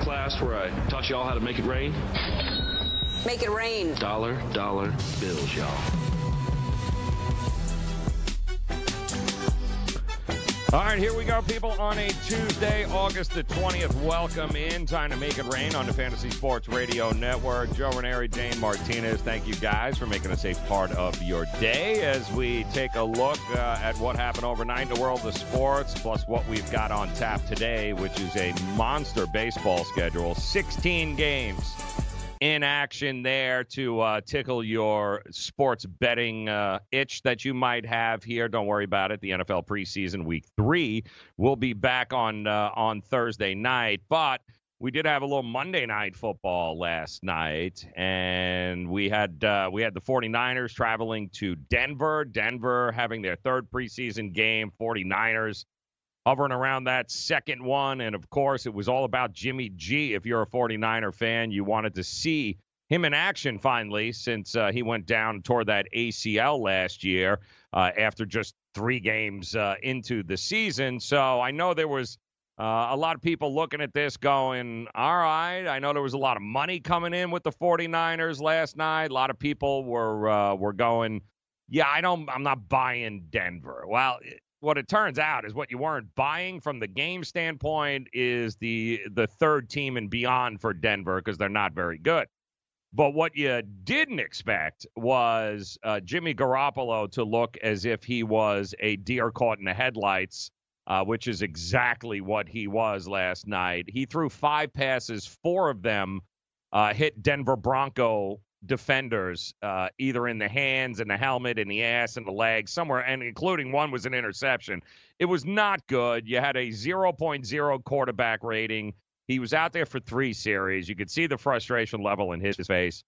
Class where I taught y'all how to make it rain? Make it rain. Dollar, dollar bills, y'all. All right, here we go, people, on a Tuesday, August the 20th. Welcome in. Time to make it rain on the Fantasy Sports Radio Network. Joe Raineri, Dane Martinez, thank you guys for making us a part of your day as we take a look uh, at what happened overnight in the world of sports, plus what we've got on tap today, which is a monster baseball schedule 16 games in action there to uh, tickle your sports betting uh, itch that you might have here. Don't worry about it. The NFL preseason week three will be back on uh, on Thursday night, but we did have a little Monday night football last night, and we had uh, we had the 49ers traveling to Denver. Denver having their third preseason game. 49ers hovering around that second one. And of course, it was all about Jimmy G. If you're a 49er fan, you wanted to see him in action finally since uh, he went down toward that ACL last year uh, after just three games uh, into the season. So I know there was. Uh, a lot of people looking at this going, all right, I know there was a lot of money coming in with the 49ers last night. A lot of people were uh, were going, yeah, I don't I'm not buying Denver. Well, what it turns out is what you weren't buying from the game standpoint is the the third team and beyond for Denver because they're not very good. But what you didn't expect was uh, Jimmy Garoppolo to look as if he was a deer caught in the headlights, uh, which is exactly what he was last night. He threw five passes, four of them uh, hit Denver Bronco defenders, uh, either in the hands and the helmet and the ass and the legs, somewhere, and including one was an interception. It was not good. You had a 0.0 quarterback rating. He was out there for three series. You could see the frustration level in his face.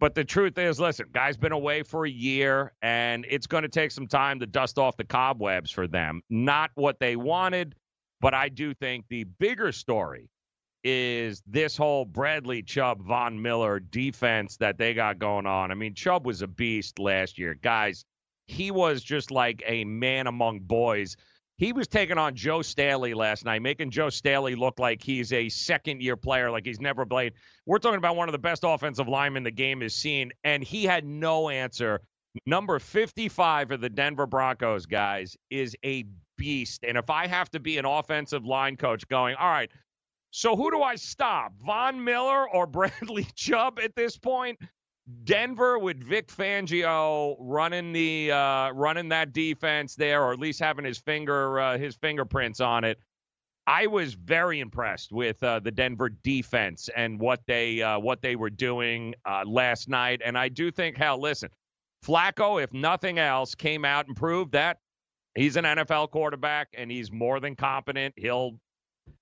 But the truth is, listen, guy's been away for a year, and it's going to take some time to dust off the cobwebs for them. Not what they wanted, but I do think the bigger story is this whole Bradley Chubb Von Miller defense that they got going on. I mean, Chubb was a beast last year. Guys, he was just like a man among boys. He was taking on Joe Staley last night, making Joe Staley look like he's a second year player, like he's never played. We're talking about one of the best offensive linemen the game has seen, and he had no answer. Number 55 of the Denver Broncos, guys, is a beast. And if I have to be an offensive line coach going, all right, so who do I stop? Von Miller or Bradley Chubb at this point? Denver with Vic Fangio running the uh, running that defense there, or at least having his finger uh, his fingerprints on it. I was very impressed with uh, the Denver defense and what they uh, what they were doing uh, last night. And I do think, hell, listen, Flacco, if nothing else, came out and proved that he's an NFL quarterback and he's more than competent. He'll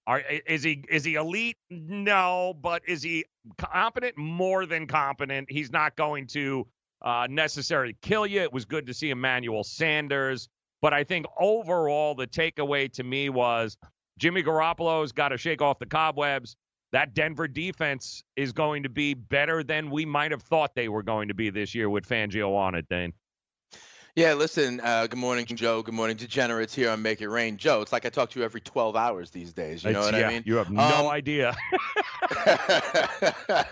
are, is he is he elite? No, but is he competent? More than competent. He's not going to uh, necessarily kill you. It was good to see Emmanuel Sanders, but I think overall the takeaway to me was Jimmy Garoppolo's got to shake off the cobwebs. That Denver defense is going to be better than we might have thought they were going to be this year with Fangio on it, Dane. Yeah, listen, uh, good morning, Joe. Good morning, degenerates here on Make It Rain. Joe, it's like I talk to you every 12 hours these days. You know It's- what yeah, I mean? You have no Um, idea.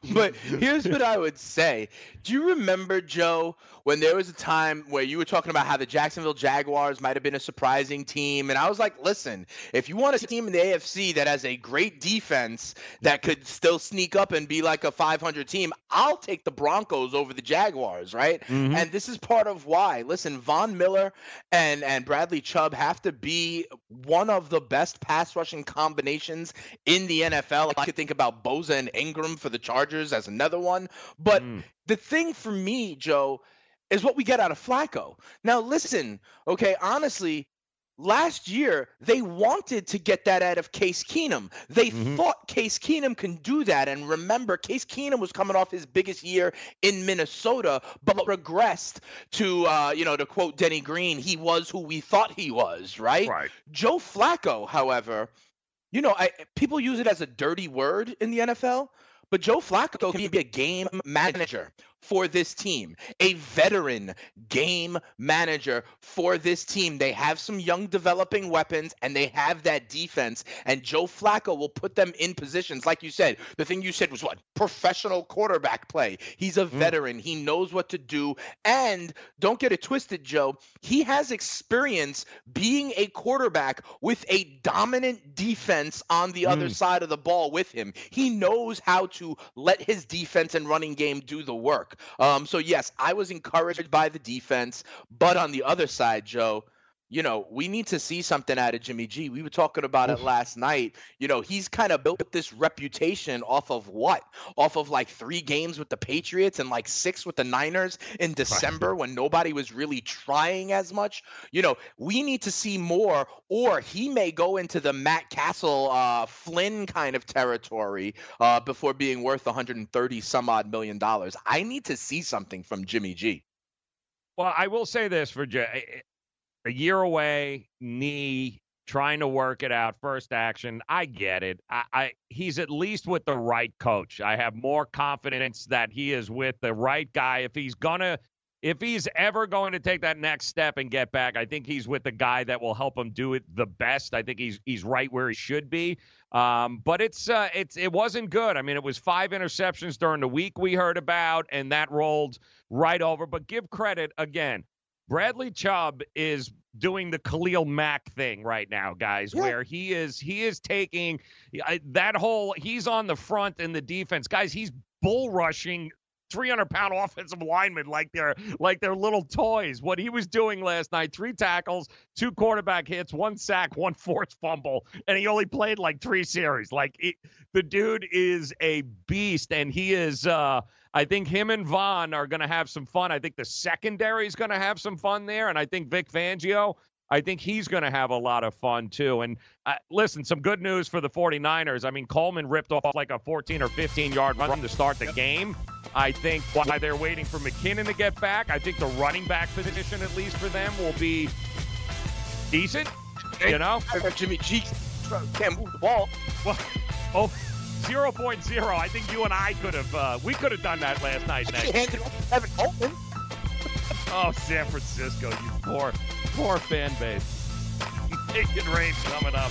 but here's what I would say. Do you remember, Joe, when there was a time where you were talking about how the Jacksonville Jaguars might have been a surprising team? And I was like, listen, if you want a team in the AFC that has a great defense that could still sneak up and be like a 500 team, I'll take the Broncos over the Jaguars, right? Mhm. And this is part of why. Listen, Von Miller and and Bradley Chubb have to be one of the best pass rushing combinations in the NFL. I could think about Bosa and Ingram for the Chargers as another one. But Mm. the thing for me, Joe, is what we get out of Flacco. Now, listen, okay, honestly, last year they wanted to get that out of Case Keenum. They Mhm. thought Case Keenum can do that. And remember, Case Keenum was coming off his biggest year in Minnesota, but regressed to, uh, you know, to quote Denny Green, he was who we thought he was, right? Right. Joe Flacco, however, you know, I people use it as a dirty word in the NFL, but Joe Flacco can be a game manager for this team, a veteran game manager for this team. They have some young developing weapons and they have that defense. And Joe Flacco will put them in positions. Like you said, the thing you said was what? Professional quarterback play. He's a veteran. He knows what to do. And don't get it twisted, Joe. He has experience being a quarterback with a dominant defense on the other Mm. side of the ball with him. He knows how to let his defense and running game do the work. Um, so yes, I was encouraged by the defense, but on the other side, Joe, you know, we need to see something out of Jimmy G. We were talking about it last night. You know, he's kind of built this reputation off of what? Off of like three games with the Patriots and like six with the Niners in December when nobody was really trying as much. You know, we need to see more, or he may go into the Matt Cassel, uh, Flynn kind of territory uh, before being worth 130 some odd million dollars. I need to see something from Jimmy G. Well, I will say this for Jay. A year away, knee, trying to work it out, first action. I get it. I, I he's at least with the right coach. I have more confidence that he is with the right guy. If he's gonna if he's ever going to take that next step and get back, I think he's with the guy that will help him do it the best. I think he's he's right where he should be. Um, but it's uh, it's it wasn't good. I mean, it was five interceptions during the week we heard about, and that rolled right over. But give credit again. Bradley Chubb is doing the Khalil Mack thing right now, guys, Yeah. where he is he is taking I, that whole he's on the front in the defense, guys. He's bull rushing 300 pound offensive linemen like they're like they're little toys. What he was doing last night: three tackles, two quarterback hits, one sack, one forced fumble, and he only played like three series. Like it, the dude is a beast, and he is. uh I think him and Von are going to have some fun. I think the secondary is going to have some fun there, and I think Vic Fangio. I think he's going to have a lot of fun too. And uh, listen, some good news for the 49ers. I mean, Coleman ripped off like a 14 or 15 yard run to start the game. I think while they're waiting for McKinnon to get back, I think the running back position, at least for them, will be decent. You know? Jimmy G can't move the ball. Well, oh, 0.0. I think you and I could have, uh, we could have done that last night. Handed off to Tevin Coleman. Oh, San Francisco, you poor, poor fan base. Make it rain coming up.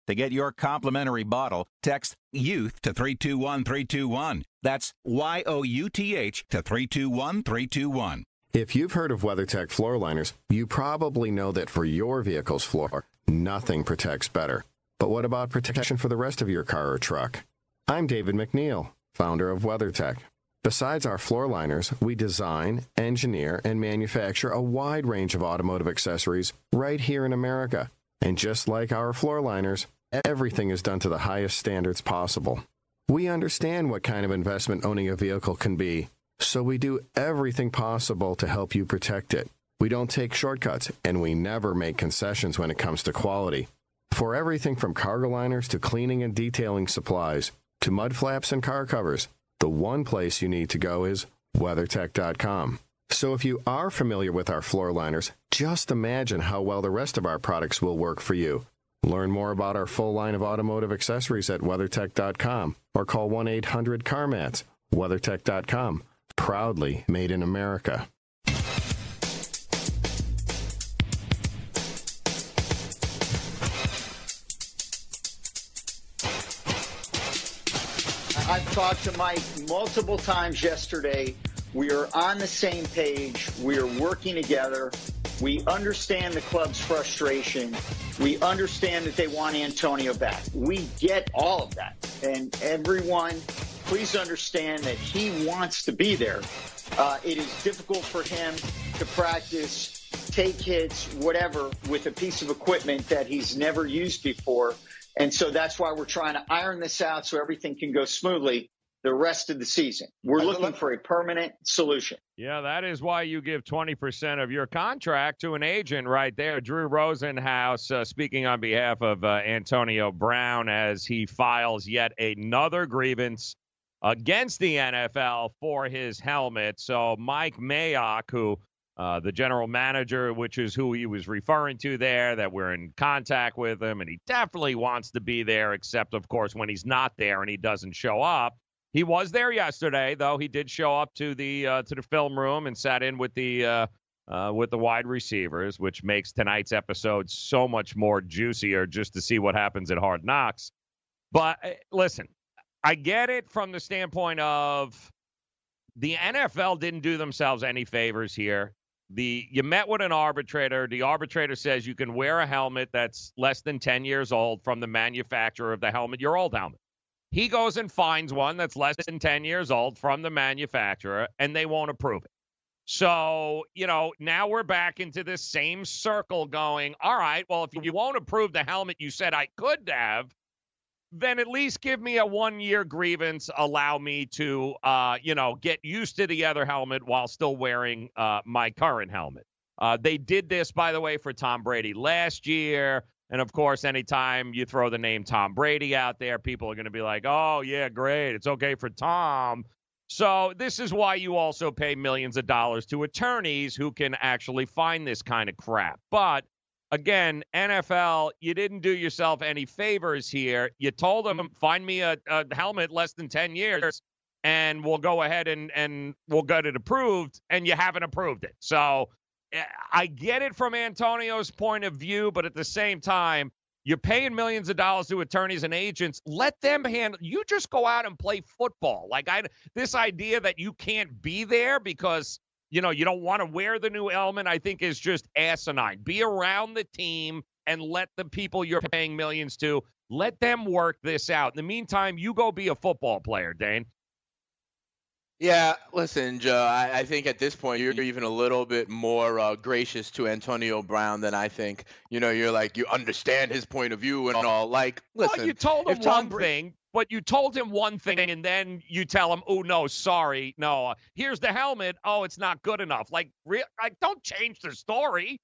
To get your complimentary bottle, text YOUTH to 321321. That's Y O U T H to 321321. If you've heard of WeatherTech floor liners, you probably know that for your vehicle's floor, nothing protects better. But what about protection for the rest of your car or truck? I'm David MacNeil, founder of WeatherTech. Besides our floor liners, we design, engineer, and manufacture a wide range of automotive accessories right here in America. And just like our floor liners, everything is done to the highest standards possible. We understand what kind of investment owning a vehicle can be, so we do everything possible to help you protect it. We don't take shortcuts, and we never make concessions when it comes to quality. For everything from cargo liners to cleaning and detailing supplies to mud flaps and car covers, the one place you need to go is WeatherTech.com. So if you are familiar with our floor liners, just imagine how well the rest of our products will work for you. Learn more about our full line of automotive accessories at WeatherTech.com or call 1 800 CarMats. WeatherTech.com, proudly made in America. I've talked to Mike multiple times yesterday. We are on the same page. We are working together. We understand the club's frustration. We understand that they want Antonio back. We get all of that. And everyone, please understand that he wants to be there. Uh, it is difficult for him to practice, take hits, whatever, with a piece of equipment that he's never used before. And so that's why we're trying to iron this out so everything can go smoothly the rest of the season. We're looking for a permanent solution. Yeah, that is why you give 20% of your contract to an agent right there. Drew Rosenhaus uh, speaking on behalf of uh, Antonio Brown as he files yet another grievance against the NFL for his helmet. So Mike Mayock, who uh, the general manager, which is who he was referring to there, that we're in contact with him, and he definitely wants to be there, except, of course, when he's not there and he doesn't show up. He was there yesterday, though. He did show up to the uh, to the film room and sat in with the uh, uh, with the wide receivers, which makes tonight's episode so much more juicier just to see what happens at Hard Knocks. But uh, listen, I get it from the standpoint of the NFL didn't do themselves any favors here. The you met with an arbitrator. The arbitrator says you can wear a helmet that's less than 10 years old from the manufacturer of the helmet, your old helmet. He goes and finds one that's less than 10 years old from the manufacturer, and they won't approve it. So, you know, now we're back into this same circle going, all right, well, if you won't approve the helmet you said I could have, then at least give me a one year grievance. Allow me to, uh, you know, get used to the other helmet while still wearing uh, my current helmet. Uh, they did this, by the way, for Tom Brady last year. And of course, anytime you throw the name Tom Brady out there, people are going to be like, oh, yeah, great. It's okay for Tom. So, this is why you also pay millions of dollars to attorneys who can actually find this kind of crap. But again, NFL, you didn't do yourself any favors here. You told them, mm-hmm. find me a, a helmet less than 10 years and we'll go ahead and, and we'll get it approved. And you haven't approved it. So, I get it from Antonio's point of view, but at the same time, you're paying millions of dollars to attorneys and agents. Let them handle. You just go out and play football. Like I, this idea that you can't be there because you know you don't want to wear the new element, I think is just asinine. Be around the team and let the people you're paying millions to let them work this out. In the meantime, you go be a football player, Dane. Yeah, listen, Joe. I, I, think at this point you're even a little bit more uh, gracious to Antonio Brown than I think. You know, you're like you understand his point of view and all. Like, listen, well, you told him one thing, but you told him one thing, and then you tell him, "Oh no, sorry, no. Uh, here's the helmet. Oh, it's not good enough." Like, re- like don't change the story.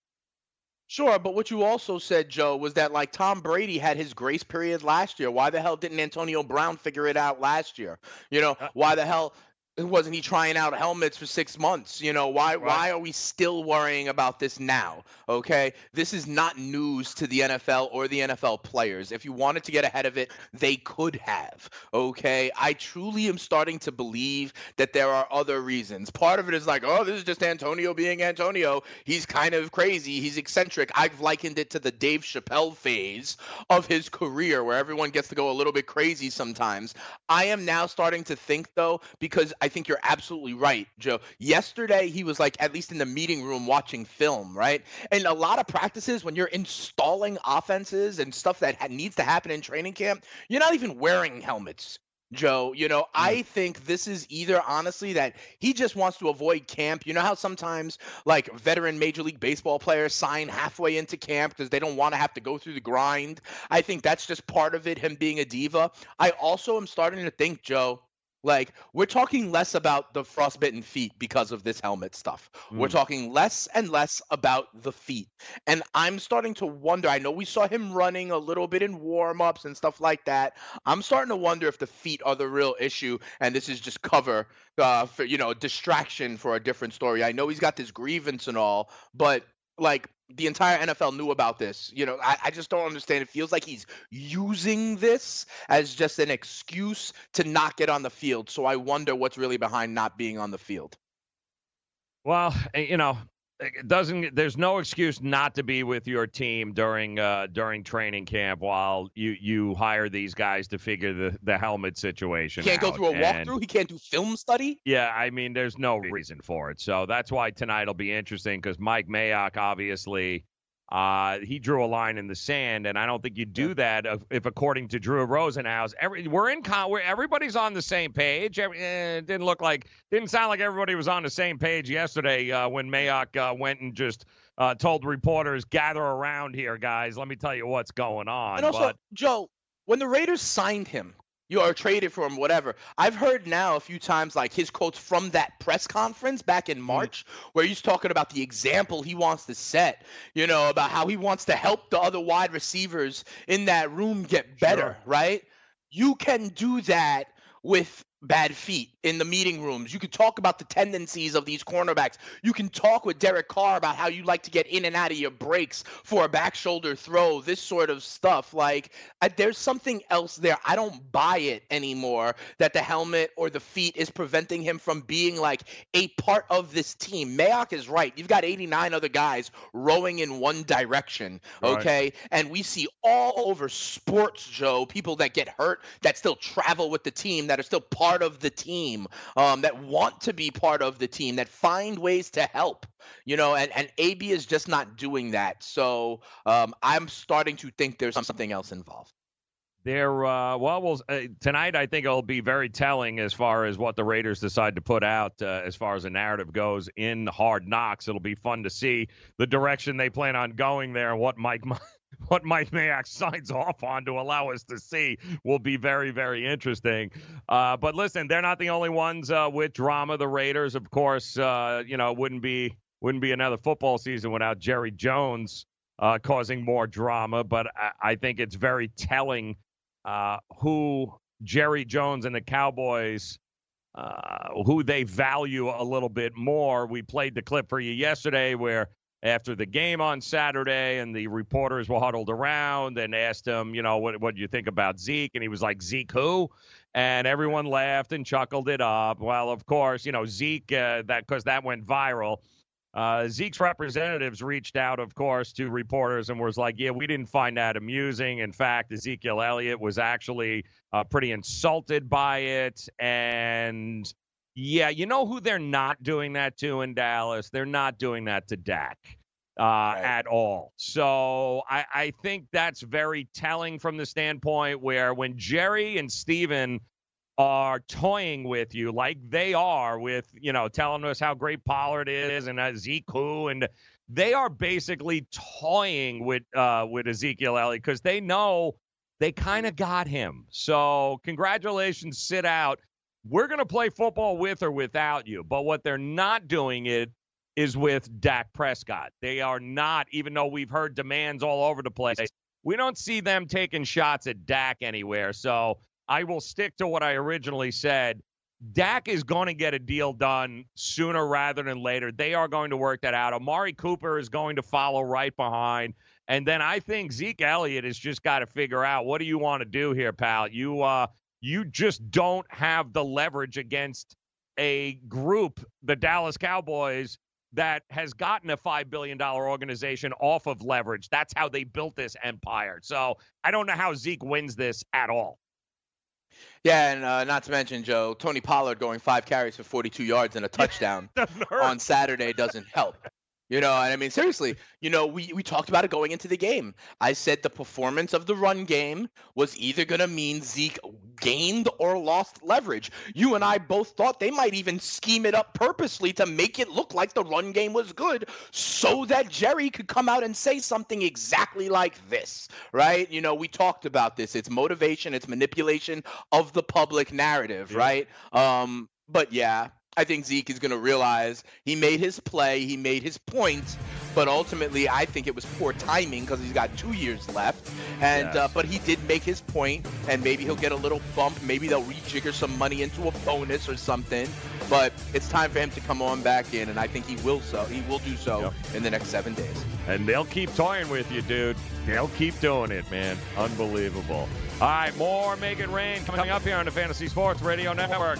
Sure, but what you also said, Joe, was that like Tom Brady had his grace period last year. Why the hell didn't Antonio Brown figure it out last year? You know, why the hell wasn't he trying out helmets for six months? You know, why Right. why are we still worrying about this now? Okay. This is not news to the NFL or the NFL players. If you wanted to get ahead of it, they could have. Okay. I truly am starting to believe that there are other reasons. Part of it is like, oh, this is just Antonio being Antonio. He's kind of crazy. He's eccentric. I've likened it to the Dave Chappelle phase of his career where everyone gets to go a little bit crazy sometimes. I am now starting to think though, because I think you're absolutely right, Joe. Yesterday he was like at least in the meeting room watching film, right? And a lot of practices when you're installing offenses and stuff that ha- needs to happen in training camp, you're not even wearing helmets. Joe, you know, hmm. I think this is either honestly that he just wants to avoid camp. You know how sometimes like veteran Major League Baseball players sign halfway into camp because they don't want to have to go through the grind. I think that's just part of it, him being a diva. I also am starting to think, Joe, like we're talking less about the frostbitten feet because of this helmet stuff. We're Mm. talking less and less about the feet. And I'm starting to wonder. I know we saw him running a little bit in warm-ups and stuff like that. I'm starting to wonder if the feet are the real issue and this is just cover uh, for you know distraction for a different story. I know he's got this grievance and all, but like the entire NFL knew about this. You know, I, I just don't understand. It feels like he's using this as just an excuse to not get on the field. So I wonder what's really behind not being on the field. Well, eh, you know, it doesn't. There's no excuse not to be with your team during uh, during training camp while you you hire these guys to figure the the helmet situation. He can't go through a And- walkthrough. He can't do film study. Yeah, I mean, there's no reason for it. So that's why tonight will be interesting because Mike Mayock, obviously, uh, he drew a line in the sand, and I don't think you do that if, if according to Drew Rosenhaus, every we're in con, we're, everybody's on the same page. Every, eh, it didn't look like, didn't sound like everybody was on the same page yesterday uh, when Mayock uh, went and just uh, told reporters, "Gather around here, guys. Let me tell you what's going on." And also, but Joe, when the Raiders signed him, you are traded for him, whatever. I've heard now a few times like his quotes from that press conference back Mm-hmm. in March, where he's talking about the example he wants to set. You know, about how he wants to help the other wide receivers in that room get better, Sure. right? You can do that with bad feet in the meeting rooms. You can talk about the tendencies of these cornerbacks. You can talk with Derek Carr about how you like to get in and out of your breaks for a back shoulder throw, this sort of stuff. Like, I, there's something else there. I don't buy it anymore that the helmet or the feet is preventing him from being like a part of this team. Mayock is right. You've got 89 other guys rowing in one direction, Right. okay? And we see all over sports, Joe, people that get hurt that still travel with the team, that are still part of the team, um, that want to be part of the team, that find ways to help. You know, and, and AB is just not doing that. So um, I'm starting to think there's something else involved. There, uh, well, we'll uh, tonight. I think it'll be very telling as far as what the Raiders decide to put out uh, as far as the narrative goes in Hard Knocks. It'll be fun to see the direction they plan on going there and what Mike what Mike Mayock signs off on to allow us to see will be very, very interesting. Uh, but listen, they're not the only ones uh, with drama. The Raiders, of course, uh, you know, wouldn't be wouldn't be another football season without Jerry Jones uh, causing more drama. But I, I think it's very telling uh, who Jerry Jones and the Cowboys. Uh, who they value a little bit more. We played the clip for you yesterday where after the game on Saturday, and the reporters were huddled around and asked him, you know, what what do you think about Zeke? And he was like, Zeke who? And everyone laughed and chuckled it up. Well, of course, you know Zeke uh, that because that went viral. Uh, Zeke's representatives reached out, of course, to reporters and was like, "Yeah, we didn't find that amusing. In fact, Ezekiel Elliott was actually uh, pretty insulted by it, and." Yeah, you know who they're not doing that to in Dallas? They're not doing that to Dak uh, at all. So I, I think that's very telling from the standpoint where when Jerry and Stephen are toying with you like they are with, you know, telling us how great Pollard is and uh, Zeke who, and they are basically toying with uh, with Ezekiel Elliott because they know they kind of got him. So congratulations, sit out we're going to play football with or without you. But what they're not doing it is with Dak Prescott. They are not, even though we've heard demands all over the place. We don't see them taking shots at Dak anywhere. So I will stick to what I originally said. Dak is going to get a deal done sooner rather than later. They are going to work that out. Amari Cooper is going to follow right behind. And then I think Zeke Elliott has just got to figure out what do you want to do here, pal? You uh you just don't have the leverage against a group, the Dallas Cowboys, that has gotten a $5 billion organization off of leverage. That's how they built this empire. So I don't know how Zeke wins this at all. Yeah, and uh, not to mention, Joe, Tony Pollard going five carries for 42 yards and a touchdown on Saturday doesn't help. You know, and I mean, seriously, you know, we, we talked about it going into the game. I said the performance of the run game was either going to mean Zeke gained or lost leverage. You and I both thought they might even scheme it up purposely to make it look like the run game was good so that Jerry could come out and say something exactly like this, right? You know, we talked about this. It's motivation, it's manipulation of the public narrative, yeah. right? Um, but yeah, I think Zeke is going to realize he made his play, he made his point, but ultimately I think it was poor timing because he's got two years left. And uh, but he did make his point, and maybe he'll get a little bump. Maybe they'll rejigger some money into a bonus or something. But it's time for him to come on back in, and I think he will so. He will do so yep. in the next seven days. And they'll keep toying with you, dude. They'll keep doing it, man. Unbelievable. All right, more Make It Rain coming up here on the Fantasy Sports Radio Network.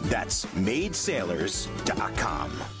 That's maidsailors.com.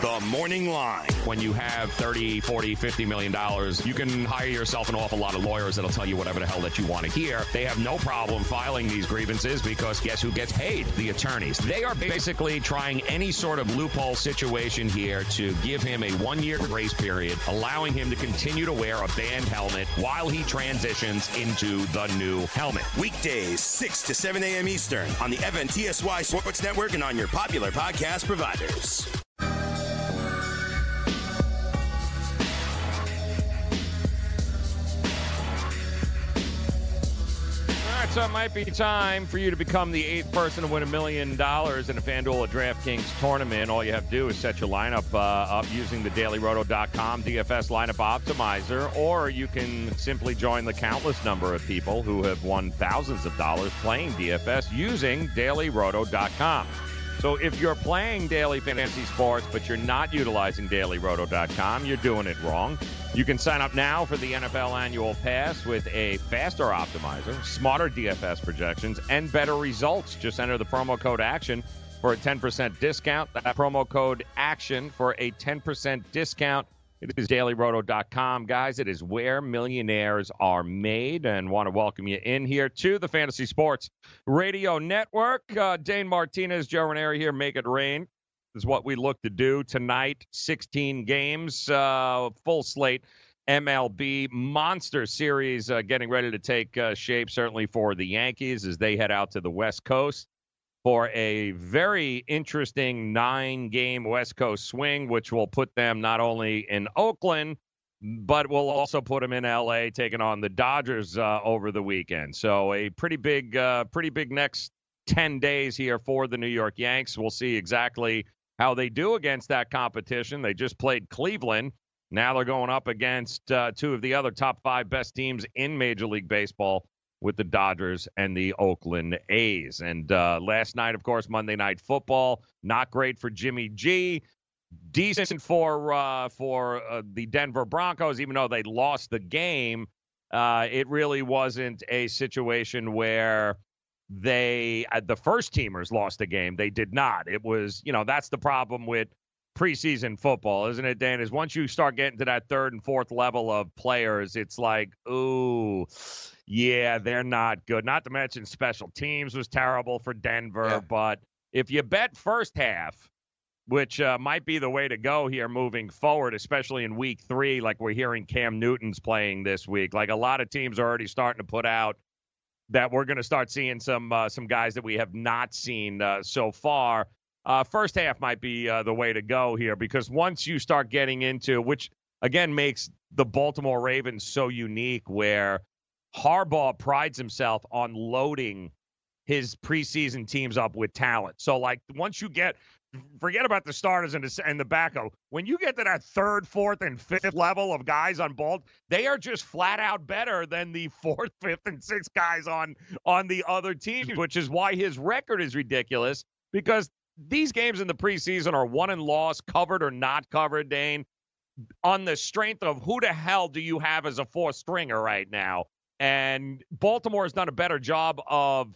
The Morning Line. When you have 30, 40, 50 million dollars, you can hire yourself an awful lot of lawyers that'll tell you whatever the hell that you want to hear. They have no problem filing these grievances because guess who gets paid? The attorneys. They are basically trying any sort of loophole situation here to give him a one year grace period, allowing him to continue to wear a banned helmet while he transitions into the new helmet. Weekdays, 6 to 7 a.m. Eastern on the FNTSY Sports Network and on your popular podcast providers. So it might be time for you to become the eighth person to win a million dollars in a FanDuel or DraftKings tournament. All you have to do is set your lineup uh, up using the dailyroto.com DFS lineup optimizer, or you can simply join the countless number of people who have won thousands of dollars playing DFS using dailyroto.com. So if you're playing daily fantasy sports, but you're not utilizing dailyroto.com, you're doing it wrong. You can sign up now for the NFL annual pass with a faster optimizer, smarter DFS projections, and better results. Just enter the promo code ACTION for a 10% discount. That promo code ACTION for a 10% discount. It is dailyroto.com, guys. It is where millionaires are made, and want to welcome you in here to the Fantasy Sports Radio Network. Uh, Dane Martinez, Joe Raineri here. Make it rain is what we look to do tonight. 16 games, uh, full slate. MLB Monster Series uh, getting ready to take uh, shape, certainly for the Yankees as they head out to the West Coast for a very interesting nine game West Coast swing, which will put them not only in Oakland, but will also put them in LA, taking on the Dodgers uh, over the weekend. So a pretty big, uh, pretty big next 10 days here for the New York Yanks. We'll see exactly how they do against that competition. They just played Cleveland. Now they're going up against uh, two of the other top five best teams in Major League Baseball with the Dodgers and the Oakland A's. And uh, last night, of course, Monday Night Football, not great for Jimmy G. Decent for uh, for uh, the Denver Broncos, even though they lost the game. Uh, it really wasn't a situation where they uh, the first teamers lost the game. They did not. It was you know that's the problem with preseason football, isn't it, Dan? Is once you start getting to that third and fourth level of players, it's like, ooh, yeah, they're not good. Not to mention special teams was terrible for Denver. Yeah. But if you bet first half, which uh, might be the way to go here moving forward, especially in week three, like we're hearing Cam Newton's playing this week. Like a lot of teams are already starting to put out that we're going to start seeing some uh, some guys that we have not seen uh, so far. Uh, first half might be uh, the way to go here because once you start getting into which again makes the Baltimore Ravens so unique, where Harbaugh prides himself on loading his preseason teams up with talent. So like once you get forget about the starters and the, and the backup. When you get to that third, fourth, and fifth level of guys on ball, they are just flat out better than the fourth, fifth, and sixth guys on on the other teams, mm-hmm. which is why his record is ridiculous because these games in the preseason are won and lost, covered or not covered, Dane, on the strength of who the hell do you have as a fourth stringer right now? And Baltimore has done a better job of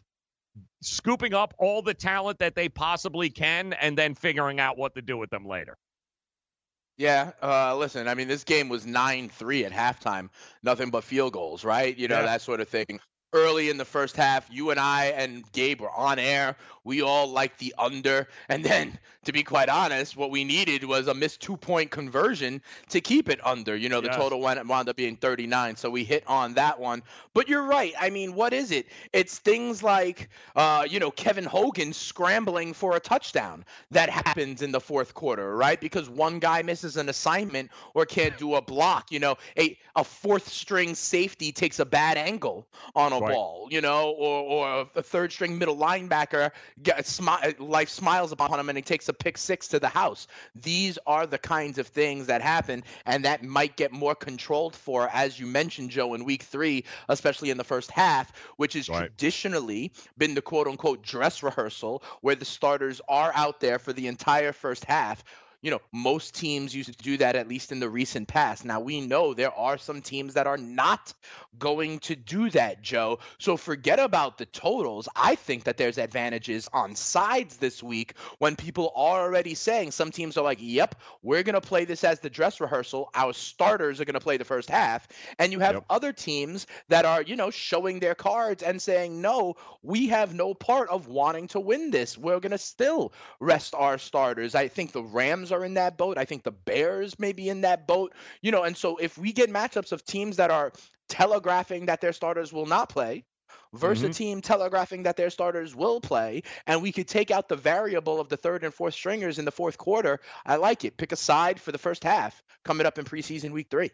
scooping up all the talent that they possibly can and then figuring out what to do with them later. Yeah, uh, listen, I mean, this game was 9 3 at halftime, nothing but field goals, right? You know, yeah. that sort of thing early in the first half, you and I and Gabe were on air. We all liked the under. And then, to be quite honest, what we needed was a missed two point conversion to keep it under. You know, the yes. total went, wound up being 39. So we hit on that one. But you're right. I mean, what is it? It's things like, uh, you know, Kevin Hogan scrambling for a touchdown that happens in the fourth quarter, right? Because one guy misses an assignment or can't do a block. You know, a, a fourth string safety takes a bad angle on a right. ball, you know, or, or a third string middle linebacker gets, smi- life smiles upon him and he takes a pick six to the house. These are the kinds of things that happen, and that might get more controlled for, as you mentioned, Joe, in week three, especially in the first half, which has right. traditionally been the quote unquote dress rehearsal where the starters are out there for the entire first half you know, most teams used to do that at least in the recent past. Now we know there are some teams that are not going to do that, Joe. So forget about the totals. I think that there's advantages on sides this week when people are already saying some teams are like, "Yep, we're going to play this as the dress rehearsal. Our starters are going to play the first half." And you have yep. other teams that are, you know, showing their cards and saying, "No, we have no part of wanting to win this. We're going to still rest our starters." I think the Rams are in that boat. I think the Bears may be in that boat. You know, and so if we get matchups of teams that are telegraphing that their starters will not play versus mm-hmm. a team telegraphing that their starters will play, and we could take out the variable of the third and fourth stringers in the fourth quarter, I like it. Pick a side for the first half coming up in preseason week three.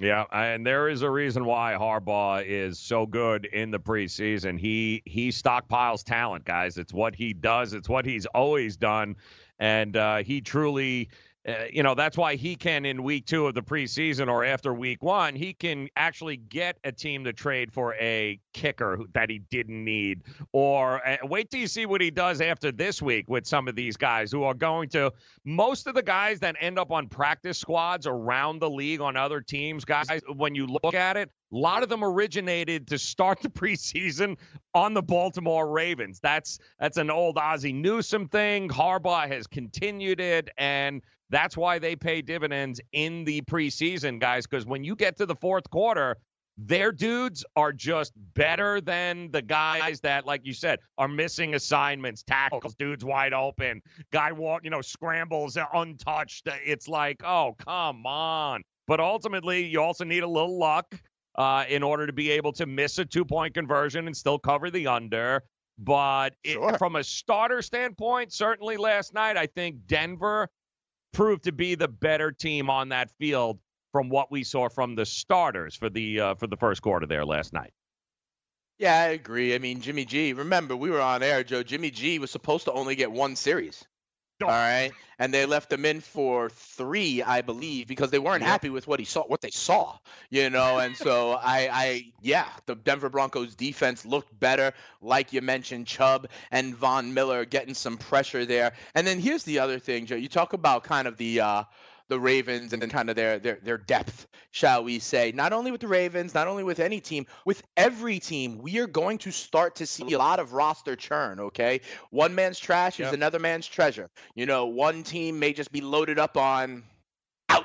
Yeah, and there is a reason why Harbaugh is so good in the preseason. He he stockpiles talent, guys. It's what he does. It's what he's always done, and uh, he truly uh, you know, that's why he can, in week two of the preseason or after week one, he can actually get a team to trade for a kicker that he didn't need. Or uh, wait till you see what he does after this week with some of these guys who are going to, most of the guys that end up on practice squads around the league on other teams, guys, when you look at it, a lot of them originated to start the preseason on the Baltimore Ravens. That's that's an old Ozzie Newsome thing. Harbaugh has continued it, and that's why they pay dividends in the preseason, guys, because when you get to the fourth quarter, their dudes are just better than the guys that, like you said, are missing assignments, tackles, dudes wide open, guy walk, you know, scrambles uh, untouched. It's like, oh, come on. But ultimately, you also need a little luck uh, in order to be able to miss a two point conversion and still cover the under. But it, sure. from a starter standpoint, certainly last night, I think Denver proved to be the better team on that field from what we saw from the starters for the uh, for the first quarter there last night. Yeah, I agree. I mean, Jimmy G. Remember, we were on air, Joe. Jimmy G. was supposed to only get one series. All right, and they left him in for three, I believe, because they weren't happy with what he saw, what they saw, you know. And so I, I, yeah, the Denver Broncos defense looked better, like you mentioned, Chubb and Von Miller getting some pressure there. And then here's the other thing, Joe. You talk about kind of the. Uh, the Ravens and then kind of their their their depth, shall we say? Not only with the Ravens, not only with any team, with every team, we are going to start to see a lot of roster churn. Okay, one man's trash yep. is another man's treasure. You know, one team may just be loaded up on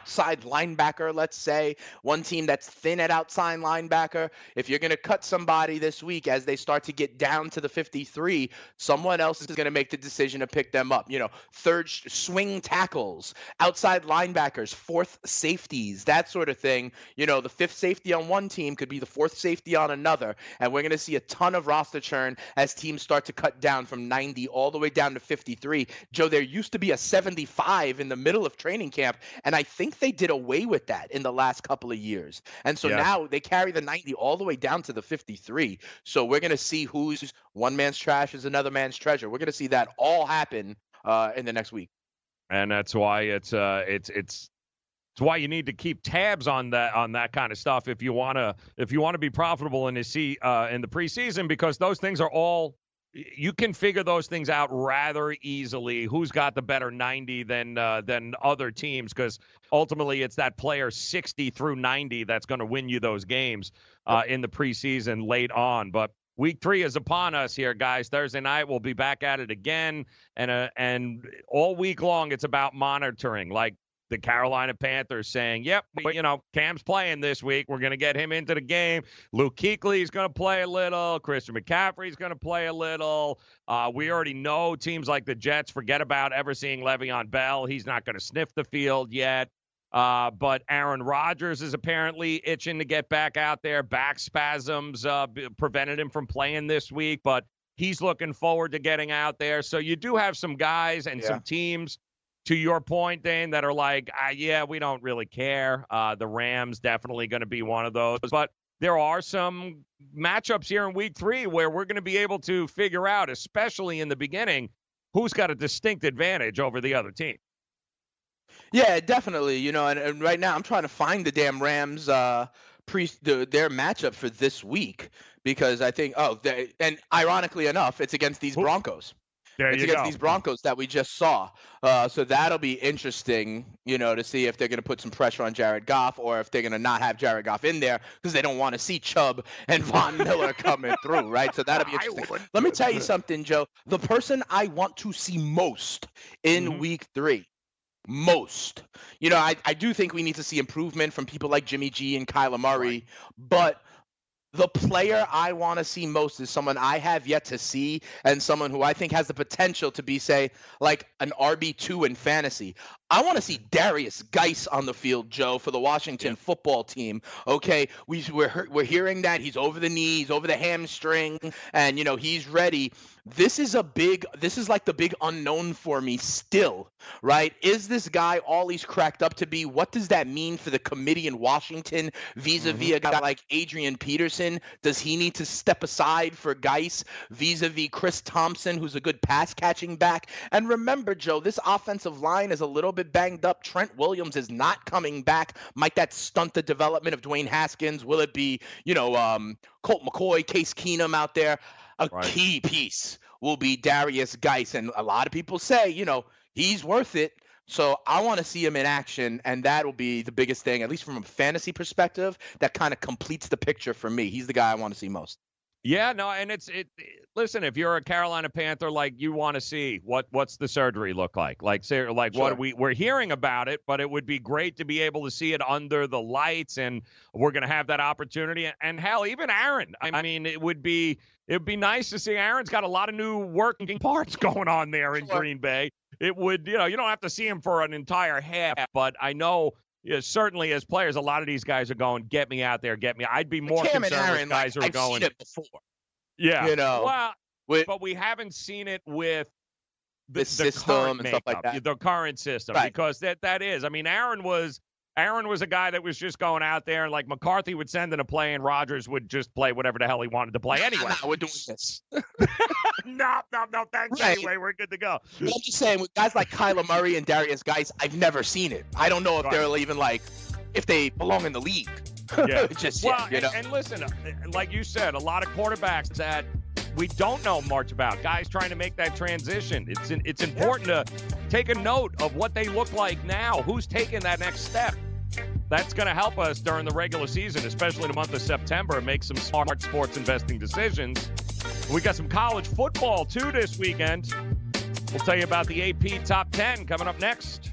outside linebacker, let's say, one team that's thin at outside linebacker, if you're going to cut somebody this week as they start to get down to the 53, someone else is going to make the decision to pick them up. You know, third swing tackles, outside linebackers, fourth safeties, that sort of thing. You know, the fifth safety on one team could be the fourth safety on another. And we're going to see a ton of roster churn as teams start to cut down from 90 all the way down to 53. Joe, there used to be a 75 in the middle of training camp. And I think they did away with that in the last couple of years. And so yeah. now they carry the 90 all the way down to the 53. So we're going to see who's one man's trash is another man's treasure. We're going to see that all happen uh, in the next week. And that's why it's uh, it's it's it's why you need to keep tabs on that on that kind of stuff if you want to if you want to be profitable in the see uh, in the preseason because those things are all you can figure those things out rather easily. Who's got the better 90 than uh, than other teams? Because ultimately, it's that player 60 through 90 that's going to win you those games uh, in the preseason late on. But week three is upon us here, guys. Thursday night we'll be back at it again, and uh, and all week long it's about monitoring. Like the Carolina Panthers saying, "Yep, you know, Cam's playing this week. We're going to get him into the game. Luke Kuechly's going to play a little. Christian McCaffrey's going to play a little. Uh, we already know teams like the Jets forget about ever seeing Le'Veon Bell. He's not going to sniff the field yet." Uh, but Aaron Rodgers is apparently itching to get back out there. Back spasms uh, prevented him from playing this week, but he's looking forward to getting out there. So you do have some guys and yeah. some teams to your point, Dane, that are like, ah, yeah, we don't really care. Uh, the Rams definitely going to be one of those, but there are some matchups here in Week Three where we're going to be able to figure out, especially in the beginning, who's got a distinct advantage over the other team. Yeah, definitely. You know, and, and right now I'm trying to find the damn Rams uh, pre the, their matchup for this week because I think oh, they, and ironically enough, it's against these Broncos. There it's you against go. these Broncos that we just saw. Uh, so that'll be interesting, you know, to see if they're going to put some pressure on Jared Goff or if they're going to not have Jared Goff in there because they don't want to see Chubb and Von Miller coming through, right? So that'll be interesting. Let me tell you something, Joe. The person I want to see most in mm-hmm. week three most. You know, I, I do think we need to see improvement from people like Jimmy G and Kyler Murray, right. but the player I want to see most is someone I have yet to see and someone who I think has the potential to be, say, like an RB2 in fantasy. I want to see Darius Guice on the field, Joe, for the Washington yeah. football team. Okay, we, we're, we're hearing that he's over the knee, he's over the hamstring, and, you know, he's ready. this is a big this is like the big unknown for me still right is this guy all he's cracked up to be what does that mean for the committee in washington vis-a-vis mm-hmm. a guy like adrian peterson does he need to step aside for Guice vis-a-vis chris thompson who's a good pass catching back and remember joe this offensive line is a little bit banged up trent williams is not coming back might that stunt the development of dwayne haskins will it be you know um, colt mccoy case keenum out there a right. key piece will be Darius Guice. And a lot of people say, you know, he's worth it. So I want to see him in action, and that will be the biggest thing, at least from a fantasy perspective. That kind of completes the picture for me. He's the guy I want to see most. Yeah, no, and it's it. Listen, if you're a Carolina Panther, like you want to see what what's the surgery look like? Like, say, like sure. what we we're hearing about it, but it would be great to be able to see it under the lights, and we're gonna have that opportunity. And hell, even Aaron. I mean, it would be it'd be nice to see. Aaron's got a lot of new working parts going on there in sure. Green Bay. It would, you know, you don't have to see him for an entire half, but I know yeah, certainly as players, a lot of these guys are going, get me out there, get me. I'd be more Cam concerned Aaron, with guys like, who are I've going. Seen it before. Yeah, you know. Well, with, but we haven't seen it with the, the system and stuff like that. The current system, right. because that that is. I mean, Aaron was Aaron was a guy that was just going out there, and like McCarthy would send in a play, and Rodgers would just play whatever the hell he wanted to play anyway. nah, we're doing this. no, no, no, thanks right. anyway. We're good to go. I'm just saying, with guys like Kyler Murray and Darius Guice, I've never seen it. I don't know if right. they're even like if they belong in the league. Yeah, just well, yet, you know? and, and listen, like you said, a lot of quarterbacks that we don't know much about. Guys trying to make that transition. It's it's important to take a note of what they look like now. Who's taking that next step? That's going to help us during the regular season, especially the month of September, make some smart sports investing decisions. We got some college football too this weekend. We'll tell you about the AP Top 10 coming up next.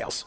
details.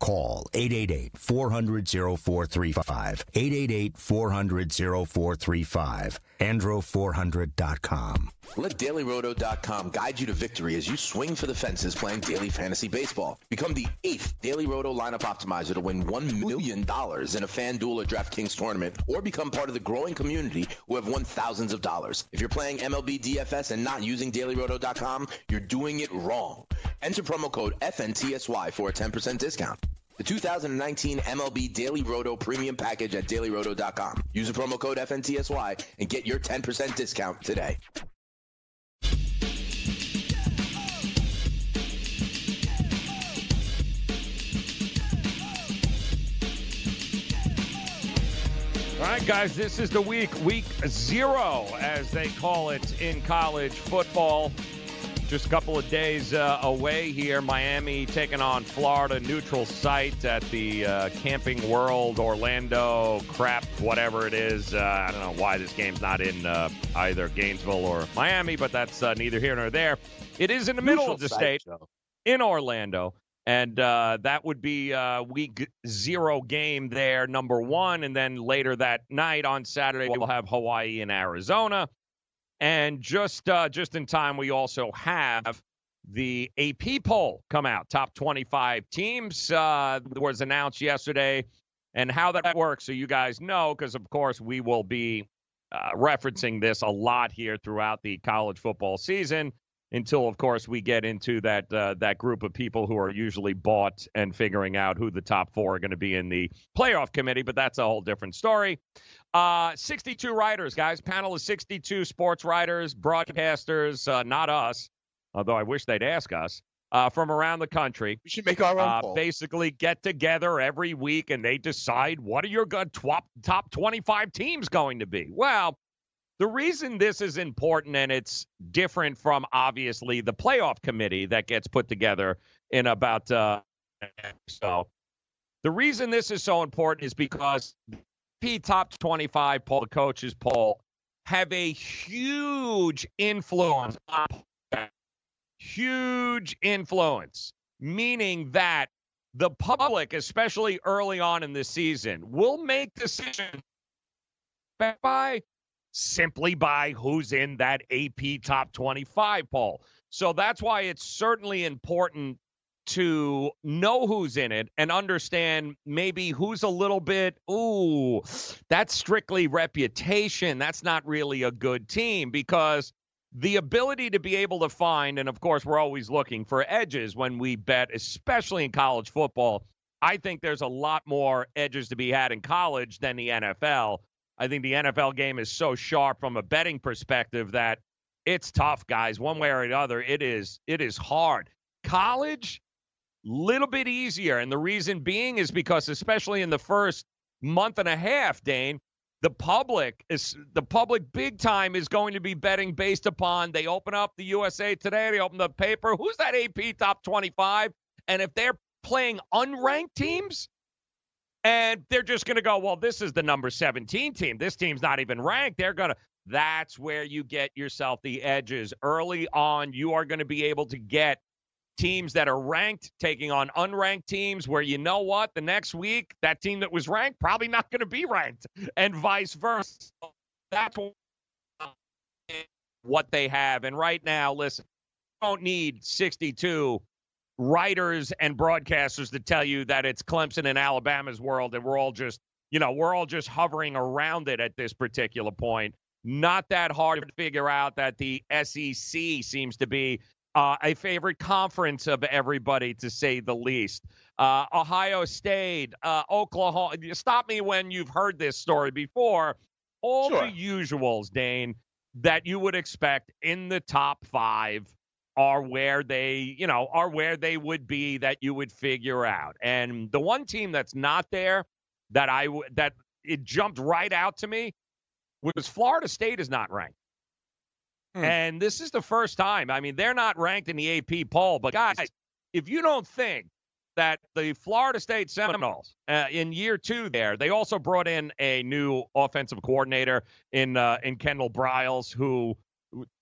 Call 888 400 0435. 888 400 0435. Andro400.com. Let DailyRoto.com guide you to victory as you swing for the fences playing daily fantasy baseball. Become the eighth Daily Roto lineup optimizer to win $1 million in a FanDuel or DraftKings tournament, or become part of the growing community who have won thousands of dollars. If you're playing MLB DFS and not using DailyRoto.com, you're doing it wrong. Enter promo code FNTSY for a 10% discount. The 2019 MLB Daily Roto Premium Package at dailyroto.com. Use the promo code FNTSY and get your 10% discount today. All right, guys, this is the week, week zero, as they call it in college football. Just a couple of days uh, away here. Miami taking on Florida, neutral site at the uh, Camping World, Orlando, crap, whatever it is. Uh, I don't know why this game's not in uh, either Gainesville or Miami, but that's uh, neither here nor there. It is in the middle Neutral of the site, state in Orlando. And uh, that would be uh, week zero game there, number one. And then later that night on Saturday, we'll have Hawaii and Arizona. And just uh, just in time, we also have the AP poll come out. Top 25 teams uh, was announced yesterday, and how that works, so you guys know, because of course we will be uh, referencing this a lot here throughout the college football season. Until, of course, we get into that uh, that group of people who are usually bought and figuring out who the top four are going to be in the playoff committee, but that's a whole different story. Uh, 62 writers, guys. Panel of 62 sports writers, broadcasters, uh, not us, although I wish they'd ask us, uh, from around the country. We should make our own uh. Basically, get together every week and they decide what are your good top, top 25 teams going to be. Well, the reason this is important and it's different from obviously the playoff committee that gets put together in about uh, so. The reason this is so important is because P top 25 poll, the coaches poll, have a huge influence. Huge influence, meaning that the public, especially early on in the season, will make decisions by simply by who's in that AP top 25 poll. So that's why it's certainly important to know who's in it and understand maybe who's a little bit, ooh, that's strictly reputation. That's not really a good team because the ability to be able to find, and of course, we're always looking for edges when we bet, especially in college football. I think there's a lot more edges to be had in college than the NFL. I think the NFL game is so sharp from a betting perspective that it's tough, guys. One way or the other, it is it is hard. College, little bit easier, and the reason being is because, especially in the first month and a half, Dane, the public is the public big time is going to be betting based upon they open up the USA Today, they open the paper. Who's that AP top 25? And if they're playing unranked teams, and they're just going to go, well, this is the number 17 team. This team's not even ranked. They're going to. That's where you get yourself the edges. Early on, you are going to be able to get teams that are ranked taking on unranked teams where you know what? The next week, that team that was ranked probably not going to be ranked, and vice versa. That's what they have. And right now, listen, don't need 62 writers and broadcasters to tell you that it's Clemson and Alabama's world and we're all just, you know, we're all just hovering around it at this particular point. Not that hard to figure out that the SEC seems to be uh, a favorite conference of everybody, to say the least. Uh, Ohio State, uh, Oklahoma. Stop me when you've heard this story before. All Sure. the usuals, Dane, that you would expect in the top five are where they, you know, are where they would be that you would figure out. And the one team that's not there that I w- that it jumped right out to me was Florida State is not ranked. And this is the first time. I mean, they're not ranked in the AP poll, but guys, if you don't think that the Florida State Seminoles uh, in year two there, they also brought in a new offensive coordinator in uh, in Kendal Briles, who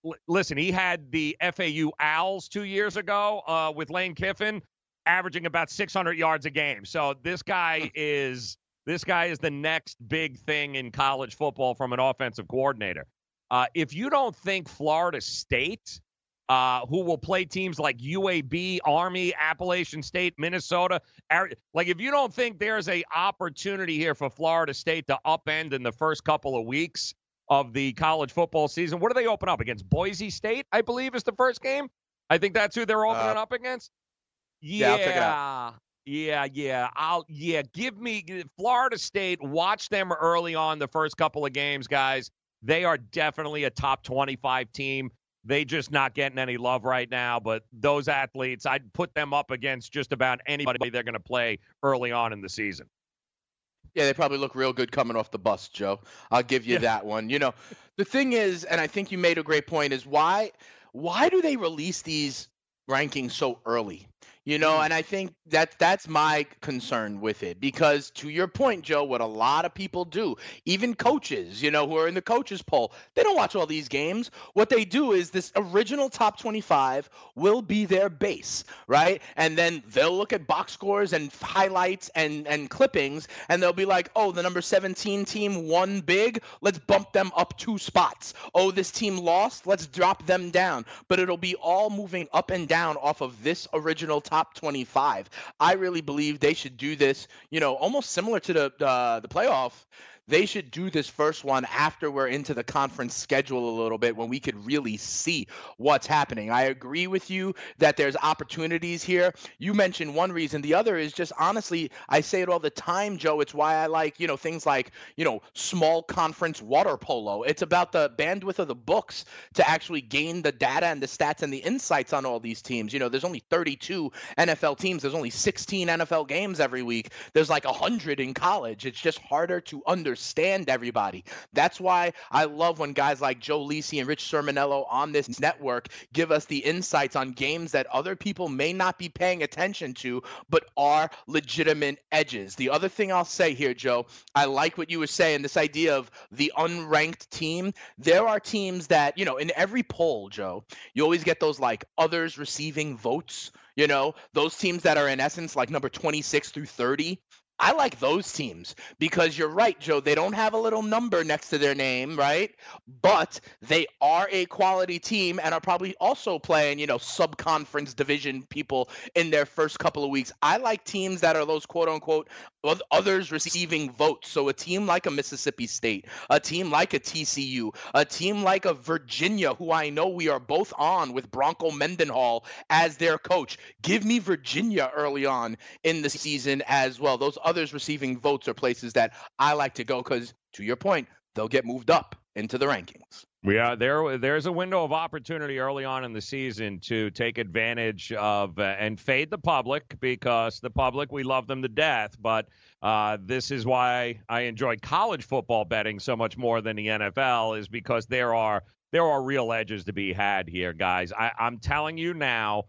l- listen, he had the FAU Owls two years ago uh, with Lane Kiffin, averaging about 600 yards a game. So this guy is this guy is the next big thing in college football from an offensive coordinator. Uh, if you don't think Florida State, uh, who will play teams like UAB, Army, Appalachian State, Minnesota, Ari- like if you don't think there's a opportunity here for Florida State to upend in the first couple of weeks of the college football season, what do they open up against? Boise State, I believe, is the first game. I think that's who they're opening Uh, up against. yeah, I'll check it out. Yeah, Yeah, yeah. I'll yeah, give me Florida State. Watch them early on the first couple of games, guys. They are definitely a top 25 team. They just not getting any love right now, but those athletes, I'd put them up against just about anybody they're going to play early on in the season. Yeah, they probably look real good coming off the bus, Joe. I'll give you yeah. that one. You know, the thing is, and I think you made a great point, is why why do they release these rankings so early? You know, mm. and I think that that's my concern with it because to your point, Joe, what a lot of people do, even coaches, you know, who are in the coaches poll, they don't watch all these games. What they do is this original top 25 will be their base, right? And then they'll look at box scores and highlights and and clippings and they'll be like, "Oh, the number 17 team won big. Let's bump them up two spots. Oh, this team lost. Let's drop them down." But it'll be all moving up and down off of this original top top 25. I really believe they should do this, you know, almost similar to the uh, the playoff they should do this first one after we're into the conference schedule a little bit when we could really see what's happening. I agree with you that there's opportunities here. You mentioned one reason. The other is just honestly, I say it all the time, Joe. It's why I like, you know, things like, you know, small conference water polo. It's about the bandwidth of the books to actually gain the data and the stats and the insights on all these teams. You know, there's only 32 NFL teams, there's only 16 NFL games every week. There's like 100 in college. It's just harder to understand understand everybody. That's why I love when guys like Joe Lisi and Rich Cirminiello on this network give us the insights on games that other people may not be paying attention to, but are legitimate edges. The other thing I'll say here, Joe, I like what you were saying, this idea of the unranked team. There are teams that, you know, in every poll, Joe, you always get those like others receiving votes. You know, those teams that are in essence like number 26 through 30, I like those teams because you're right, Joe. They don't have a little number next to their name, right? But they are a quality team and are probably also playing, you know, sub-conference division people in their first couple of weeks. I like teams that are those quote unquote others receiving votes. So a team like a Mississippi State, a team like a TCU, a team like a Virginia, who I know we are both on with Bronco Mendenhall as their coach. Give me Virginia early on in the season as well. Those others receiving votes are places that I like to go because, to your point, they'll get moved up into the rankings. Yeah, there there's a window of opportunity early on in the season to take advantage of uh, and fade the public because the public we love them to death, but uh, this is why I enjoy college football betting so much more than the NFL is because there are there are real edges to be had here, guys. I, I'm telling you now,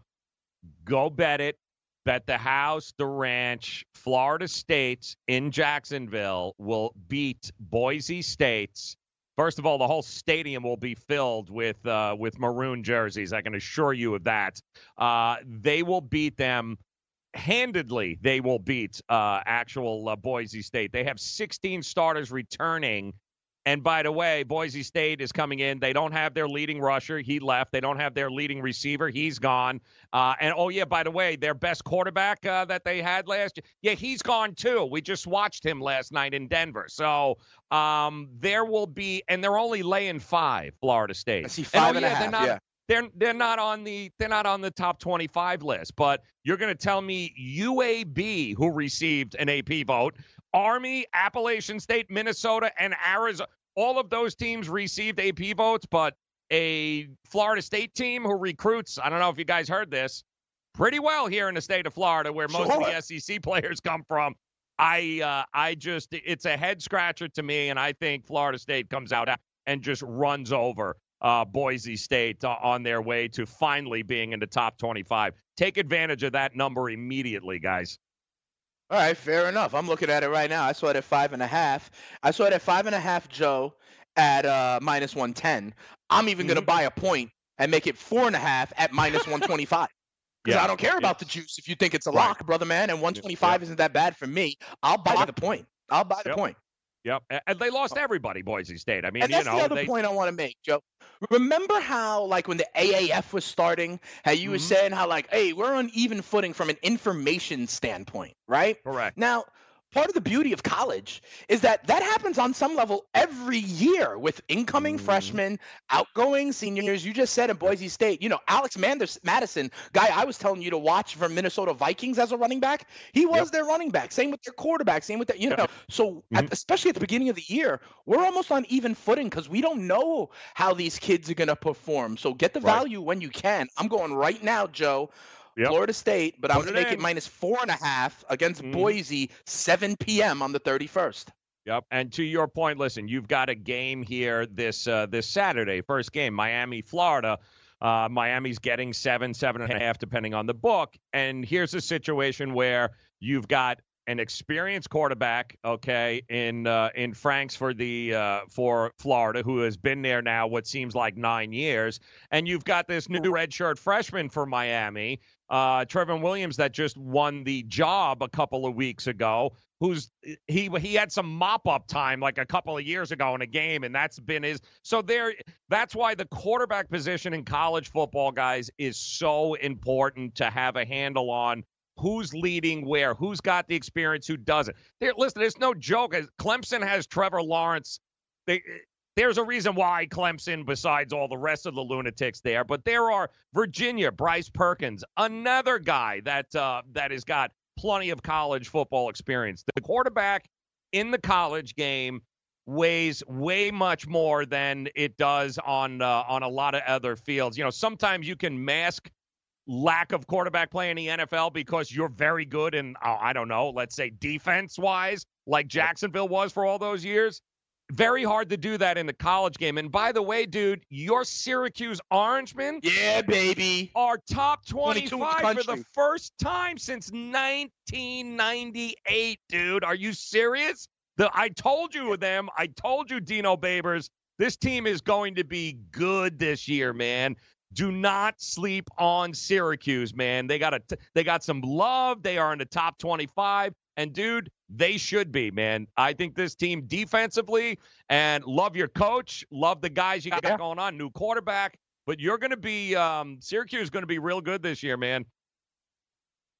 go bet it bet the house, the ranch, Florida State's in Jacksonville will beat Boise State's. First of all, the whole stadium will be filled with uh, with maroon jerseys. I can assure you of that. Uh, they will beat them handedly. They will beat uh, actual uh, Boise State. They have 16 starters returning and by the way, Boise State is coming in. They don't have their leading rusher. He left. They don't have their leading receiver. He's gone. Uh, and oh, yeah, by the way, their best quarterback uh, that they had last year, yeah, he's gone too. We just watched him last night in Denver. So um, there will be, and they're only laying five, Florida State. I see five and, oh, and yeah, a half. They're not, yeah. They're, they're not on the they're not on the top 25 list but you're going to tell me UAB who received an AP vote Army, Appalachian State, Minnesota, and Arizona. All of those teams received AP votes, but a Florida State team who recruits, I don't know if you guys heard this, pretty well here in the state of Florida, where most sure. of the SEC players come from. I uh, I just it's a head scratcher to me, and I think Florida State comes out and just runs over uh, Boise State uh, on their way to finally being in the top 25. Take advantage of that number immediately, guys. All right, fair enough. I'm looking at it right now. I saw it at five and a half. I saw it at five and a half, Joe, at uh, minus 110. I'm even mm-hmm. going to buy a point and make it four and a half at minus 125. Because yeah. I don't care about yeah. the juice if you think it's a lock, brother man. And 125 yeah. isn't that bad for me. I'll buy the point. I'll buy the yep. point. Yep, and they lost everybody, Boise State. I mean, and that's you know, the other they... point I want to make, Joe. Remember how, like, when the AAF was starting, how you mm-hmm. were saying how, like, hey, we're on even footing from an information standpoint, right? Correct. Now, part of the beauty of college is that that happens on some level every year with incoming Mm. freshmen, outgoing seniors. You just said in Boise State, you know, Alex Manders- Mattison, guy I was telling you to watch for Minnesota Vikings as a running back, he was their running back. Same with their quarterback. Same with their, you know. So Mm-hmm. at, especially at the beginning of the year, we're almost on even footing because we don't know how these kids are going to perform. So get the Right. value when you can. I'm going right now, Joe. Yep. Florida State, but I'm going to make in. it minus four and a half against Mhm. Boise, 7 p.m. on the 31st. Yep. And to your point, listen, you've got a game here this uh, this Saturday, first game, Miami, Florida. Uh, Miami's getting seven, seven and a half, depending on the book. And here's a situation where you've got an experienced quarterback, okay, in uh, in Franks for the uh, for Florida, who has been there now what seems like nine years, and you've got this new redshirt freshman for Miami, uh, Trevor Williams, that just won the job a couple of weeks ago. Who's he? He had some mop up time like a couple of years ago in a game, and that's been his. So there, that's why the quarterback position in college football, guys, is so important to have a handle on who's leading where, who's got the experience, who doesn't. There, listen, it's no joke. Clemson has Trevor Lawrence. They, there's a reason why Clemson, besides all the rest of the lunatics there, but there are Virginia, Bryce Perkins, another guy that uh, that has got plenty of college football experience. The quarterback in the college game weighs way much more than it does on uh, on a lot of other fields. You know, sometimes you can mask lack of quarterback play in the NFL because you're very good in uh, I don't know, let's say defense wise, like Jacksonville was for all those years. Very hard to do that in the college game. And by the way, dude, your Syracuse Orangemen, yeah, baby, are top 22 the 25 for the first time since 1998, dude. Are you serious? The I told you them. I told you, Dino Babers. This team is going to be good this year, man. Do not sleep on Syracuse, man. They got a they got some love. They are in the top 25. And dude, they should be, man. I think this team defensively and love your coach, love the guys you got going on, new quarterback. But you're going to be um, Syracuse is going to be real good this year, man.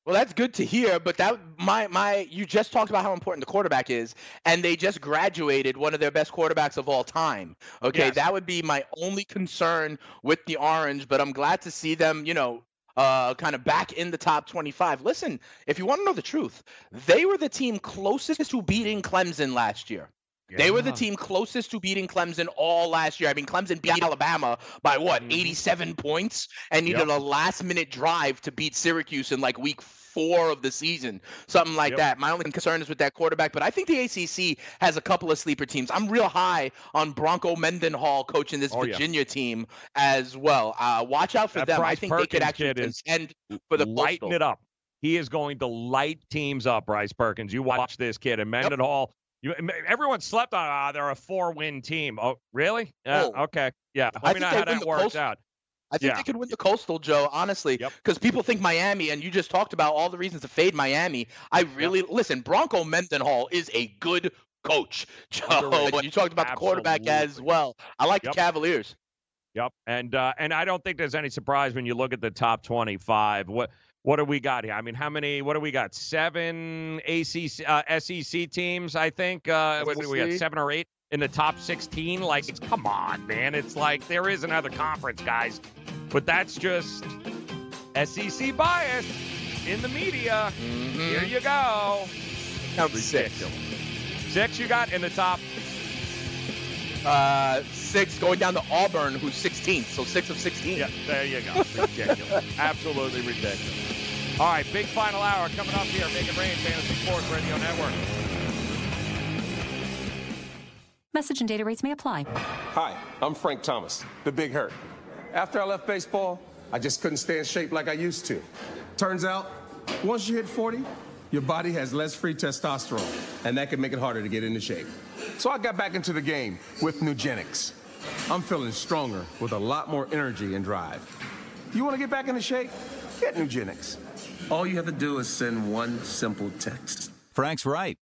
Well, that's good to hear, but that my my you just talked about how important the quarterback is, and they just graduated one of their best quarterbacks of all time. Okay, Yes. that would be my only concern with the Orange, but I'm glad to see them, you know, uh, kind of back in the top 25. Listen, if you want to know the truth, they were the team closest to beating Clemson last year. They were the team closest to beating Clemson all last year. I mean, Clemson beat Alabama by what, Mm-hmm. 87 points, and needed a last-minute drive to beat Syracuse in like week four of the season, something like Yep. that. My only concern is with that quarterback, but I think the ACC has a couple of sleeper teams. I'm real high on Bronco Mendenhall coaching this Oh, yeah. Virginia team as well. Uh, watch out for That them. I think they could actually contend for the lighting Coastal. it up. He is going to light teams up, Bryce Perkins. You watch this kid and Mendenhall. You, everyone slept on. Ah, they're a four-win team. Oh, really? Yeah. Oh. Okay. Yeah. I Let me think know how win that works out. I think Yeah. they could win the Coastal, Joe. Honestly, because people think Miami, and you just talked about all the reasons to fade Miami. I really listen. Bronco Mendenhall is a good coach, Joe. You talked about the quarterback as well. I like Yep. the Cavaliers. Yep. And uh, and I don't think there's any surprise when you look at the top 25. What what do we got here? I mean, how many? What do we got? Seven ACC uh, SEC teams, I think. Uh, what we got? Seven or eight in the top 16. Like, it's, come on, man. It's like there is another conference, guys. But that's just SEC bias in the media. Here you go. Six. Six you got in the top. Uh, six going down to Auburn, who's 16th. So six of 16. Yeah, there you go. Ridiculous. Absolutely ridiculous. All right, big final hour coming up here. Make it rain, Fantasy Sports Radio Network. Message and data rates may apply. Hi, I'm Frank Thomas, the Big Hurt. After I left baseball, I just couldn't stay in shape like I used to. Turns out, once you hit 40, your body has less free testosterone, and that can make it harder to get into shape. So I got back into the game with Nugenix. I'm feeling stronger with a lot more energy and drive. You want to get back into shape? Get Nugenix. All you have to do is send one simple text. Frank's right.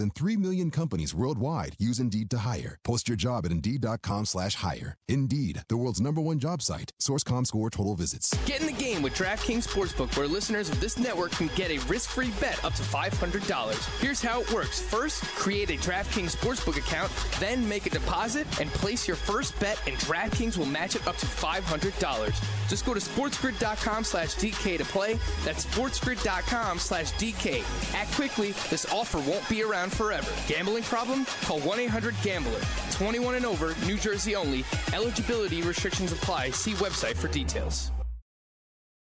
than 3 million companies worldwide use Indeed to hire. Post your job at Indeed.com slash hire. Indeed, the world's number one job site. Source: comScore total visits. Get in the game with DraftKings Sportsbook, where listeners of this network can get a risk-free bet up to $500. Here's how it works. First, create a DraftKings Sportsbook account, then make a deposit and place your first bet, and DraftKings will match it up to $500. Just go to sportsgrid.com slash DK to play. That's sportsgrid.com slash DK. Act quickly. This offer won't be around forever. Gambling problem? Call 1-800-GAMBLER. 21 and over, New Jersey only. Eligibility restrictions apply. See website for details.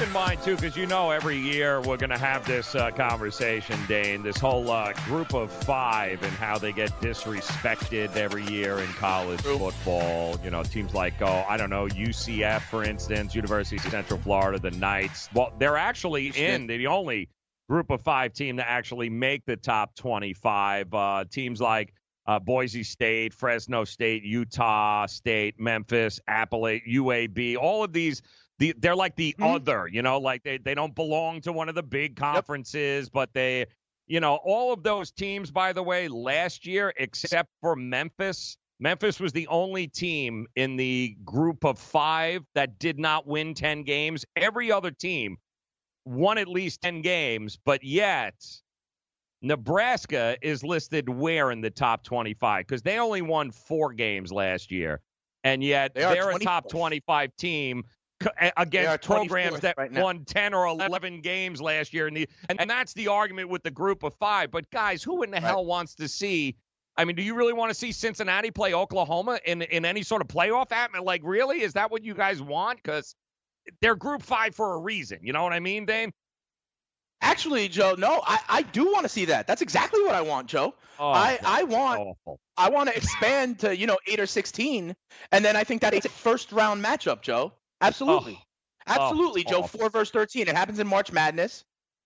Keep in mind too, because you know every year we're going to have this uh, conversation, Dane. This whole uh, group of five and how they get disrespected every year in college football. You know, teams like oh, I don't know, UCF, for instance, University of Central Florida, the Knights. Well, they're actually in the only group of five team to actually make the top twenty-five. Uh, teams like uh, Boise State, Fresno State, Utah State, Memphis, Appalachia, UAB, all of these. The, they're like the mm-hmm. other, you know, like they, they don't belong to one of the big conferences, but they, you know, all of those teams, by the way, last year, except for Memphis, Memphis was the only team in the group of five that did not win 10 games. Every other team won at least 10 games, but yet Nebraska is listed where in the top 25 because they only won four games last year. And yet They are they're a top 25 team against 24th programs that right won 10 or 11 games last year. And, the, and, and that's the argument with the group of five. But guys, who in the hell wants to see? I mean, do you really want to see Cincinnati play Oklahoma in, in any sort of playoff atmosphere? Like, really? Is that what you guys want? Because they're group five for a reason. You know what I mean, Dane? Actually, Joe, no, I, I do want to see that. That's exactly what I want, Joe. Oh, I, I want awful. I want to expand to you know eight or sixteen, and then I think that it's a first round matchup, Joe. Absolutely, Oh, absolutely, Joe. awful. Four versus thirteen. It happens in March Madness,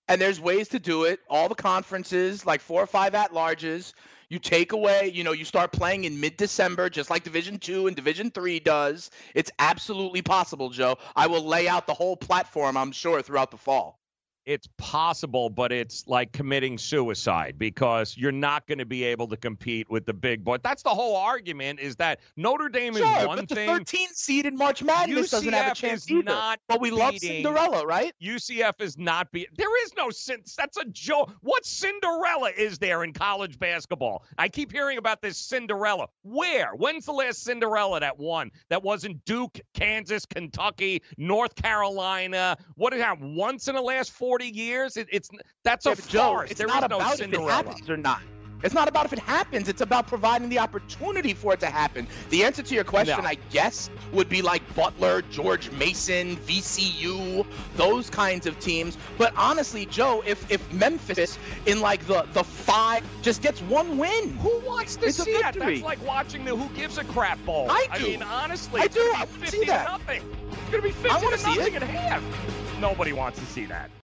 and there's ways to do it. All the conferences, like four or five at larges. You take away, you know, you start playing in mid-December, just like Division Two and Division Three does. It's absolutely possible, Joe. I will lay out the whole platform, I'm sure, throughout the fall. It's possible, but it's like committing suicide because you're not going to be able to compete with the big boy. That's the whole argument is that Notre Dame Sure, is one but the thing. 13 seed in March Madness doesn't have a chance either. not but we love Cinderella, right? UCF is not be there is no sin that's a joke. What Cinderella is there in college basketball? I keep hearing about this Cinderella. Where? When's the last Cinderella that won? That wasn't Duke, Kansas, Kentucky, North Carolina. What did that once in the last 40 years? It, it's that's Yeah, a farce. it's There not no about if it happens or not. It's not about if it happens. It's about providing the opportunity for it to happen. The answer to your question, No. I guess, would be like Butler, George Mason, VCU, those kinds of teams. But honestly, Joe, if if Memphis in like the the five just gets one win, Who wants to It's see that? That's like watching the Who Gives a Crap Bowl. I do. I mean, honestly, I do. I wanna see that. nothing. It's going to be 50 I to see nothing it. at half. Nobody wants to see that.